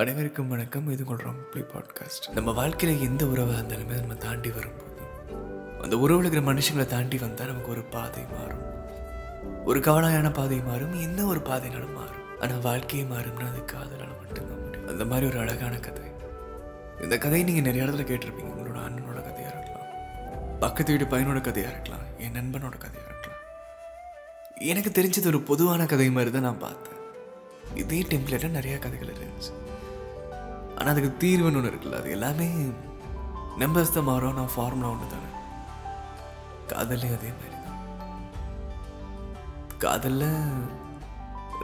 அனைவருக்கும் வணக்கம். இது கொள்கிறோம் ப்ளே பாட்காஸ்ட். நம்ம வாழ்க்கையில் எந்த உறவாக இருந்தாலுமே நம்ம தாண்டி வரும்போது அந்த உறவில் இருக்கிற மனுஷங்களை தாண்டி வந்தால் நமக்கு ஒரு பாதை மாறும். ஒரு கவலையான பாதை மாறும். எந்த ஒரு பாதைனாலும் மாறும். ஆனால் வாழ்க்கையை மாறும்னா அது காதலால் மட்டும்தான் முடியும். அந்த மாதிரி ஒரு அழகான கதை. இந்த கதையை நீங்கள் நிறைய இடத்துல கேட்டிருப்பீங்க. உங்களோட அண்ணனோட கதையாக இருக்கலாம். பக்கத்து வீட்டு பையனோட கதையாக இருக்கலாம். என் நண்பனோட கதையாக இருக்கலாம். எனக்கு தெரிஞ்சது ஒரு பொதுவான கதை மாதிரி தான் நான் பார்த்தேன். இதே டெம்ப்ளேட்டில் நிறையா கதைகள் இருந்துச்சு. ஆனால் அதுக்கு தீர்வுன்னு ஒன்று இருக்குல்ல அது எல்லாமே நம்பர்ஸ் தான் மாறும். நான் ஃபார்முலா ஒன்று தானே. காதல்லையும் அதே மாதிரி தான் காதலில்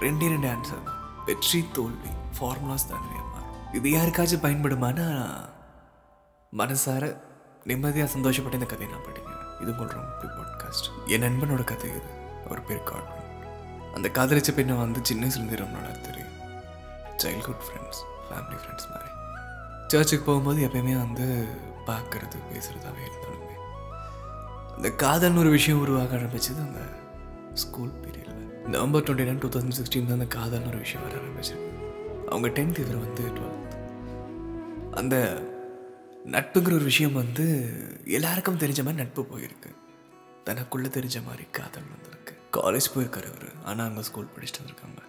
ரெண்டே ரெண்டு ஆன்சர் தான். வெற்றி தோல்வி ஃபார்முலாஸ் தான் நிறைய மாறும். இது யாருக்காச்சும் பயன்படுமானா மனசார நிம்மதியாக சந்தோஷப்பட்டு இந்த கதையை நான் படிக்கிறேன். இது போடுறோம் பாட்காஸ்ட் என் நண்பனோட கதை இது. அவர் பேர் காட்டன் அந்த காதலிச்ச பெண்ணை வந்து சின்ன வயசுலேருந்து ரொம்ப நல்லா தெரியும். சைல்ட்ஹுட் ஃப்ரெண்ட்ஸ் ஃபேமிலி ஃப்ரெண்ட்ஸ் மாதிரி. சர்ச்சுக்கு போகும்போது எப்பயுமே வந்து பார்க்கறது பேசுகிறதாவே இருந்தாலுமே. அந்த காதல்னு ஒரு விஷயம் உருவாக ஆரம்பிச்சது அந்த ஸ்கூல் பீரியடில் November twenty nine two thousand sixteen தான் அந்த காதல்னு ஒரு விஷயம் வர ஆரம்பிச்சு அவங்க டென்த் இவர் வந்து டுவெல்த் அந்த நட்புங்கிற ஒரு விஷயம் வந்து எல்லாருக்கும் தெரிஞ்ச மாதிரி நட்பு போயிருக்கு. தனக்குள்ளே தெரிஞ்ச மாதிரி காதல் வந்திருக்கு. காலேஜ் போயிருக்காரு அவர். ஆனால் அங்கே ஸ்கூல் படிச்சுட்டு வந்திருக்காங்க.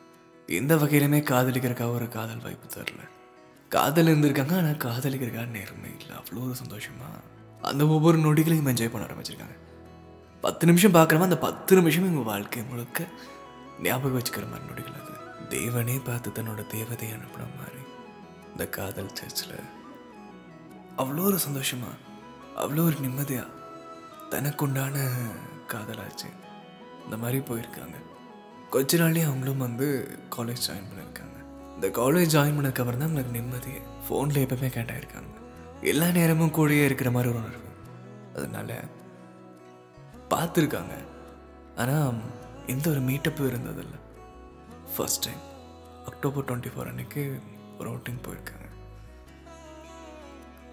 எந்த வகையிலுமே காதலிக்கிறக்காக ஒரு காதல் வாய்ப்பு தரல. காதல் இருந்திருக்காங்க ஆனால் காதலிக்கிறக்காக நேர்மை இல்லை. அவ்வளோ ஒரு சந்தோஷமா? அந்த ஒவ்வொரு நொடிகளையும் என்ஜாய் பண்ண ஆரம்பிச்சிருக்காங்க. பத்து நிமிஷம் பார்க்குறவங்க அந்த பத்து நிமிஷம் எங்கள் வாழ்க்கை முழுக்க ஞாபகம் வச்சுக்கிற மாதிரி நொடிகள் அது. தேவனே பார்த்து தன்னோட தேவதையை அனுப்புன மாதிரி. இந்த காதல் சர்ச்சில் அவ்வளோ ஒரு சந்தோஷமா? அவ்வளோ ஒரு நிம்மதியாக தனக்குண்டான காதலாச்சு. இந்த மாதிரி போயிருக்காங்க. கொஞ்ச நாள்லேயே அவங்களும் வந்து காலேஜ் ஜாயின் பண்ணியிருக்காங்க. இந்த காலேஜ் ஜாயின் பண்ணக்கப்புறம் தான் எனக்கு நிம்மதி. ஃபோனில் எப்பவுமே கேட்டாயிருக்காங்க. எல்லா நேரமும் கூடயே இருக்கிற மாதிரி ஒரு உணர்வு. அதனால பார்த்துருக்காங்க. ஆனால் எந்த ஒரு மீட்டப்பும் இருந்ததில்ல. First time October twenty four அன்னைக்கு ஒரு அவுட்டிங் போயிருக்காங்க.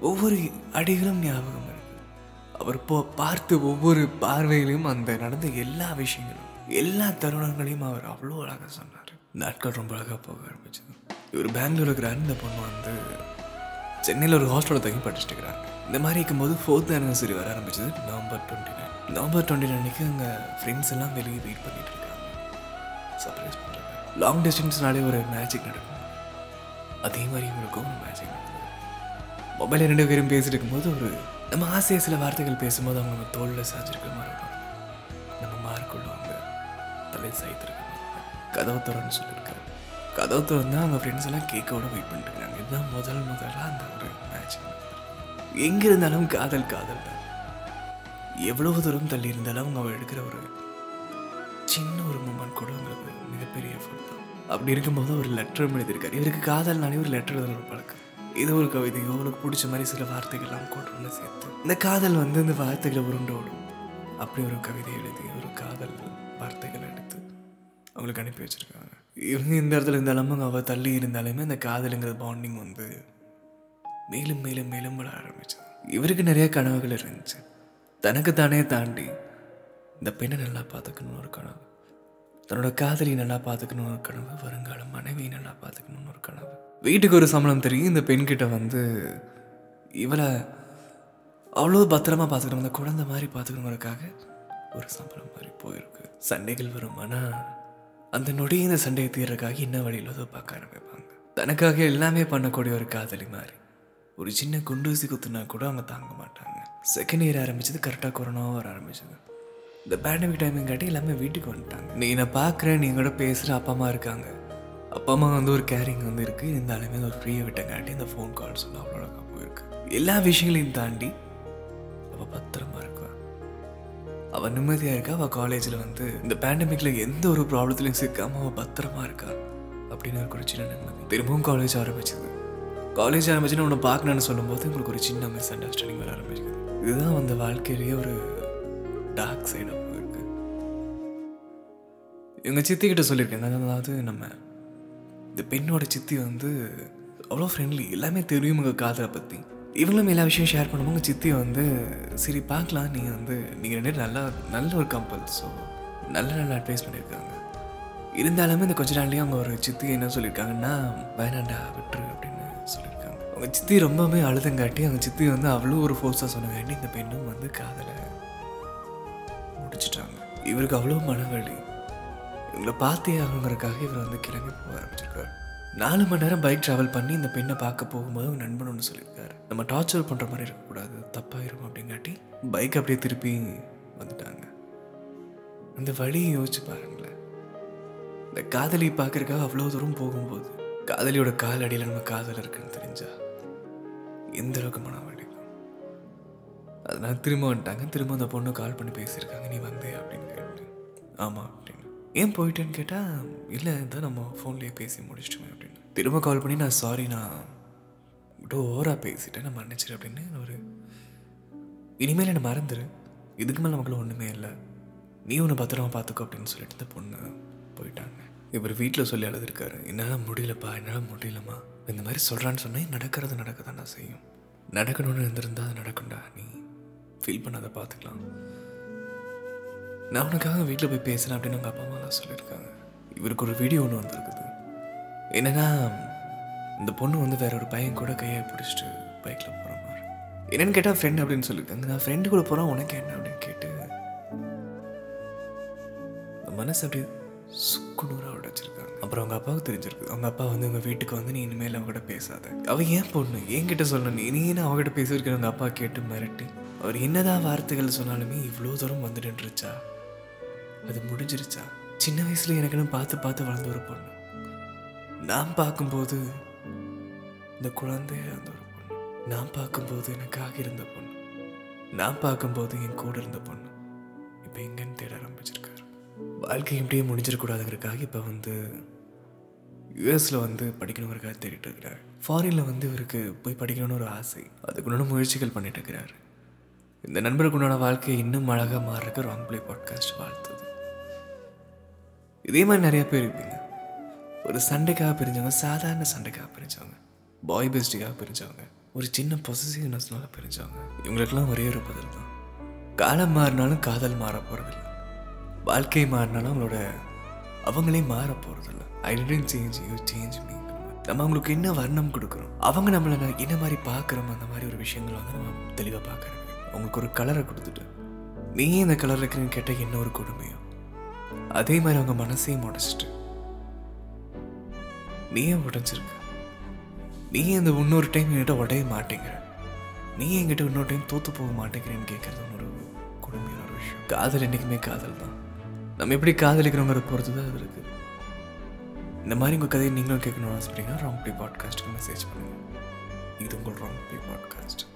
ஒவ்வொரு அடிகளும் ஞாபகம் இருக்கு. அவர் போ பார்த்து ஒவ்வொரு பார்வையிலும் அந்த நடந்த எல்லா விஷயங்களும். எல்லா தருணங்களையும் அவர் அவ்வளோ அழகாக சொன்னார். நாட்கள் ரொம்ப அழகாக போக ஆரம்பிச்சது. இவர் பெங்களூர் இருக்கிற இந்த பொண்ணு வந்து சென்னையில் ஒரு ஹாஸ்டலில் தங்கி படிச்சுட்டு இருக்கிறாங்க. இந்த மாதிரி இருக்கும்போது ஃபோர்த் ஆனிவர்சரி வர ஆரம்பிச்சது November twenty nine November twenty நைனுக்கு அங்கே ஃப்ரெண்ட்ஸ் எல்லாம் வெளியே வெயிட் பண்ணிட்டு இருக்காங்க. சர்ப்ரைஸ் பண்ணுறாங்க லாங் டிஸ்டன்ஸ்னாலே ஒரு மேஜிக் நடக்கும். அதே மாதிரி இவருக்கும் ஒரு மேஜிக் நடக்கும் மொபைலில் ரெண்டு பேரும் பேசிட்டு இருக்கும்போது ஒரு நம்ம ஆசையை சில வார்த்தைகள் பேசும்போது அவங்க நம்ம தோளில் சாஞ்சிருக்கிற மாதிரி இருக்கும். தலை சாய்த்திருக்க கதவு திறன்னு சொல்லியிருக்காரு. கதவு திறந்தா அவங்க ஃப்ரெண்ட்ஸ் எல்லாம் கேக்கோட வெயிட் பண்ணிட்டு இதுதான் முதல் முதல்ல அந்த ஒரு மேட்ச் எங்க இருந்தாலும் காதல் காதல் தான். எவ்வளவு தூரம் தள்ளி இருந்தாலும் அவங்க அவ எடுக்கிற ஒரு சின்ன ஒரு மூமெண்ட் கூட அவங்களுக்கு மிகப்பெரிய எஃபர்ட் தான். அப்படி இருக்கும்போது ஒரு லெட்டர் எழுதியிருக்காரு. இவருக்கு காதல்னாலே ஒரு லெட்டர் எழுதுற ஒரு பழக்கம். இது ஒரு கவிதையோ அவளுக்கு பிடிச்ச மாதிரி சில வார்த்தைகள்லாம் கொண்டு சேர்த்து. இந்த காதல் வந்து இந்த வார்த்தைகளை உருண்டோடும். அப்படி ஒரு கவிதை எழுதி ஒரு காதல் வார்த்தைகள் எடுத்து அவங்களுக்கு அனுப்பி வச்சுருக்காங்க. இவங்க இந்த இடத்துல இருந்தாலும் அவள் தள்ளி இருந்தாலுமே அந்த காதலுங்கிற பாண்டிங் வந்து மேலும் மேலும் மேலும் வளர ஆரம்பிச்சது. இவருக்கு நிறைய கனவுகள் இருந்துச்சு. தனக்கு தானே தாண்டி இந்த பெண்ணை நல்லா பார்த்துக்கணும்னு ஒரு கனவு தன்னோட காதலி நல்லா பார்த்துக்கணும்னு ஒரு கனவு வருங்கால மனைவியை நல்லா பார்த்துக்கணும்னு ஒரு கனவு. வீட்டுக்கு ஒரு சம்பளம் தெரியும் இந்த பெண்கிட்ட வந்து இவளை அவ்வளோ பத்திரமா பார்த்துக்கணும் அந்த குழந்தை மாதிரி பார்த்துக்கணுங்கிறதுக்காக ஒரு சம்பளம் மாதிரி போயிருக்கு. சண்டைகள் வருமானா அந்த நொடி இந்த சண்டையை தீர்றதுக்காக என்ன வழியில் ஏதோ பார்க்க ஆரம்பிப்பாங்க. தனக்காக எல்லாமே பண்ணக்கூடிய ஒரு காதலி மாதிரி. ஒரு சின்ன குண்டூசி குத்துனா கூட அவங்க தாங்க மாட்டாங்க. செகண்ட் இயர் ஆரம்பிச்சது கரெக்டாக கொரோனாவும் வர ஆரம்பிச்சது. இந்த பேண்டமிக் டைமிங் காட்டி எல்லாமே வீட்டுக்கு வந்துட்டாங்க. நீ நான் பார்க்குறேன் நீ கூட பேசுகிற அப்பா அம்மா இருக்காங்க. அப்பா அம்மா வந்து ஒரு கேரிங் வந்து இருக்குது இருந்தாலுமே ஒரு ஃப்ரீயை விட்டங்காட்டி இந்த ஃபோன் கால்ஸ் எல்லாம் அவ்வளோ போயிருக்கு. எல்லா விஷயங்களையும் தாண்டி அப்போ பத்திரமா இருக்கும் அவள் நிம்மதியாக இருக்கா? அவள் காலேஜில் வந்து இந்த பேண்டமிக்கில் எந்த ஒரு ப்ராப்ளத்துலையும் சிக்காமல் அவள் பத்திரமா இருக்கா? அப்படின்னு எனக்கு ஒரு சின்ன நிம்மதி. திரும்பவும் காலேஜ் ஆரம்பிச்சது. காலேஜ் ஆரம்பிச்சுன்னு உன்னை பார்க்கணுன்னு சொல்லும்போது உங்களுக்கு ஒரு சின்ன மிஸ் அண்டர்ஸ்டாண்டிங் வர ஆரம்பிச்சது இதுதான் அந்த வாழ்க்கையிலேயே ஒரு டார்க் சைடு இருக்கு இவங்க சித்திக்கிட்ட சொல்லியிருக்கேன். அதாவது நம்ம இந்த பெண்ணோட சித்தி வந்து அவ்வளோ ஃப்ரெண்ட்லி எல்லாமே தெரியும் உங்கள் காதலை பற்றி இவங்களும் எல்லா விஷயம் ஷேர் பண்ணும்போது சித்தி வந்து சரி பார்க்கலாம். நீங்கள் வந்து நீங்கள் ரெண்டு நல்லா நல்ல ஒரு கம்பல் ஸோ நல்ல நல்ல அட்வைஸ் பண்ணியிருக்காங்க இருந்தாலுமே இந்த கொஞ்ச நாள்லயே அவங்க ஒரு சித்தி என்ன சொல்லியிருக்காங்கன்னா வேணாண்டா விட்டுரு அப்படின்னு சொல்லியிருக்காங்க அவங்க சித்தி ரொம்பவே அழுதங்காட்டி அவங்க சித்தி வந்து அவ்வளோ ஒரு ஃபோர்ஸாக சொன்னங்காட்டி இந்த பெண்ணும் வந்து காதலை முடிச்சிட்டாங்க. இவருக்கு அவ்வளோ மனவழி இவங்களை பார்த்தே ஆகணுங்கிறதுக்காக இவர் வந்து கிளம்பி போக ஆரம்பிச்சிருக்காரு. நாலு மணி நேரம் பைக் ட்ராவல் பண்ணி இந்த பெண்ணை பார்க்க போகும்போது நண்பன் ஒன்று சொல்லியிருக்காரு. நம்ம டார்ச்சர் பண்ணுற மாதிரி இருக்கக்கூடாது. தப்பாயிரும் அப்படிங்காட்டி பைக் அப்படியே திருப்பி வந்துட்டாங்க. அந்த வழியை யோசிச்சு பாருங்களேன். இந்த காதலி பார்க்குறக்காக அவ்வளோ தூரம் போகும்போது காதலியோட கால் அடியில் நம்ம காதல் இருக்குன்னு தெரிஞ்சா எந்த அளவுக்கு மனம் வலிக்கும் அதனால் திரும்ப வந்துட்டாங்க. திரும்ப அந்த பொண்ணு கால் பண்ணி பேசியிருக்காங்க. நீ வந்தே அப்படின்னு கேட்டு. ஆமாம் ஏன் போயிட்டேன்னு கேட்டால் இல்லை இந்த நம்ம ஃபோன்லேயே பேசி முடிச்சிட்டோமே அப்படின்னு. திரும்ப கால் பண்ணி நான் சாரி நான் விட்டு ஓவராக பேசிட்டேன் நான் மன்னிச்சிரு அப்படின்னு ஒரு இனிமேல் என்னை மறந்துரு. இதுக்கு மேலே நமக்குள்ள ஒன்றுமே இல்லை. நீ ஒன்று பத்திரமா பார்த்துக்கோ அப்படின்னு சொல்லிட்டு இந்த பொண்ணு போயிட்டாங்க. இவர் வீட்டில் சொல்லி அழுதுருக்காரு. என்னால் முடியலப்பா என்னால் முடியலம்மா. இந்த மாதிரி சொல்கிறான்னு சொன்னால் நடக்கிறது நடக்க தான் நான் செய்யும். நடக்கணும்னு இருந்திருந்தா அது நடக்கும்டா. நீ ஃபீல் பண்ணாத பார்த்துக்கலாம் நான் உனக்காக வீட்டில் போய் பேசுகிறேன் அப்படின்னு உங்கள் அப்பா அம்மாலாம் சொல்லியிருக்காங்க. இவருக்கு ஒரு வீடியோ ஒன்று வந்திருக்குது. என்னென்னா இந்த பொண்ணு வந்து வேற ஒரு பையன் கூட கையை பிடிச்சிட்டு பைக்கில் போகிற மாதிரி. என்னென்னு கேட்டால் ஃப்ரெண்ட் அப்படின்னு சொல்லியிருக்காங்க. நான் ஃப்ரெண்டு கூட போகிறேன் உனக்கு என்ன அப்படின்னு கேட்டு மனசு அப்படியே சுக்குநூறாக உடைச்சிருக்காங்க. அப்புறம் அவங்க அப்பாவுக்கு தெரிஞ்சிருக்கு. அவங்க அப்பா வந்து உங்கள் வீட்டுக்கு வந்து நீ இனிமேல் அவகிட்ட பேசாத. அவள் ஏன் பொண்ணு? என்கிட்ட சொல்லணும் நீ நீ என்ன அவகிட்ட பேசியிருக்கிற? அவங்க அப்பா கேட்டு மிரட்டி. அவர் என்னதான் வார்த்தைகள் சொன்னாலுமே இவ்வளோ தூரம் வந்துட்டு இருந்துச்சா அது முடிஞ்சிருச்சா? சின்ன வயசுல எனக்குன்னு பார்த்து பார்த்து வளர்ந்த ஒரு பொண்ணு. நான் பார்க்கும்போது இந்த குழந்தைய அந்த ஒரு பொண்ணு. நான் பார்க்கும்போது எனக்காக இருந்த பொண்ணு. நான் பார்க்கும்போது என் கூட இருந்த பொண்ணு. இப்போ எங்கன்னு தேட ஆரம்பிச்சிருக்காரு. வாழ்க்கை இப்படியே முடிஞ்சிடக்கூடாதுங்கிறதுக்காக இப்போ வந்து யூஎஸில் வந்து படிக்கணுங்கிறக்காக தேடிட்டு இருக்கிறார். ஃபாரினில் வந்து இவருக்கு போய் படிக்கணும்னு ஒரு ஆசை. அதுக்குண்டான முயற்சிகள் பண்ணிட்டு இருக்கிறாரு. இந்த நண்பருக்கு உண்டான இன்னும் அழகாக மாறுறதுக்கு ராங் பிளே பாட்காஸ்ட் வாழ்த்துது. இதே மாதிரி நிறைய பேர் இருப்பீங்க. ஒரு சண்டைக்காக பிரிஞ்சவங்க சாதாரண சண்டைக்காக பிரிஞ்சவங்க பாய் பெஸ்டுக்காக பிரிஞ்சவங்க ஒரு சின்ன பொசிசிவ்னஸ்னால பிரிஞ்சவங்க இவங்களுக்கெல்லாம் ஒரே ஒரு பதில் தான். காலம் மாறினாலும் காதல் மாற போகிறதில்ல வாழ்க்கை மாறினாலும் அவங்களோட அவங்களே மாற போகிறதில்ல I tend change you change me நம்ம அவங்களுக்கு என்ன வர்ணம் கொடுக்குறோம் அவங்க நம்மளை என்ன மாதிரி பார்க்குறோமோ அந்த மாதிரி ஒரு விஷயங்களை வந்து நம்ம தெளிவாக பார்க்குறாங்க அவங்களுக்கு ஒரு கலரை கொடுத்துட்டு நீ ஏன் இந்த கலர் இருக்குன்னு கேட்டால் என்ன ஒரு கொடுமையோ? அதே மாதிரி அவங்க மனசையும் உடைச்சிட்டு. நீ ஏன் உடைஞ்சிருக்க? நீ இந்த இன்னொரு டைம் என்கிட்ட உடைய மாட்டேங்கிற? நீ என்கிட்ட இன்னொரு டைம் தோத்து போக மாட்டேங்கிறேன்னு கேட்கறது ஒரு கொடுமையான ஒரு விஷயம். காதல் என்றைக்குமே காதல் தான். நம்ம எப்படி காதலிக்கிறோங்கிற பொறுத்து தான் அது இருக்கு. இந்த மாதிரி உங்கள் கதையை நீங்களும் கேட்கணும்னு ஆசைப்பட்டீங்கன்னா ராங் ப்ளே பாட்காஸ்ட்டுக்கு மெசேஜ் பண்ணுங்கள் இது உங்கள் ராங் ப்ளே பாட்காஸ்ட்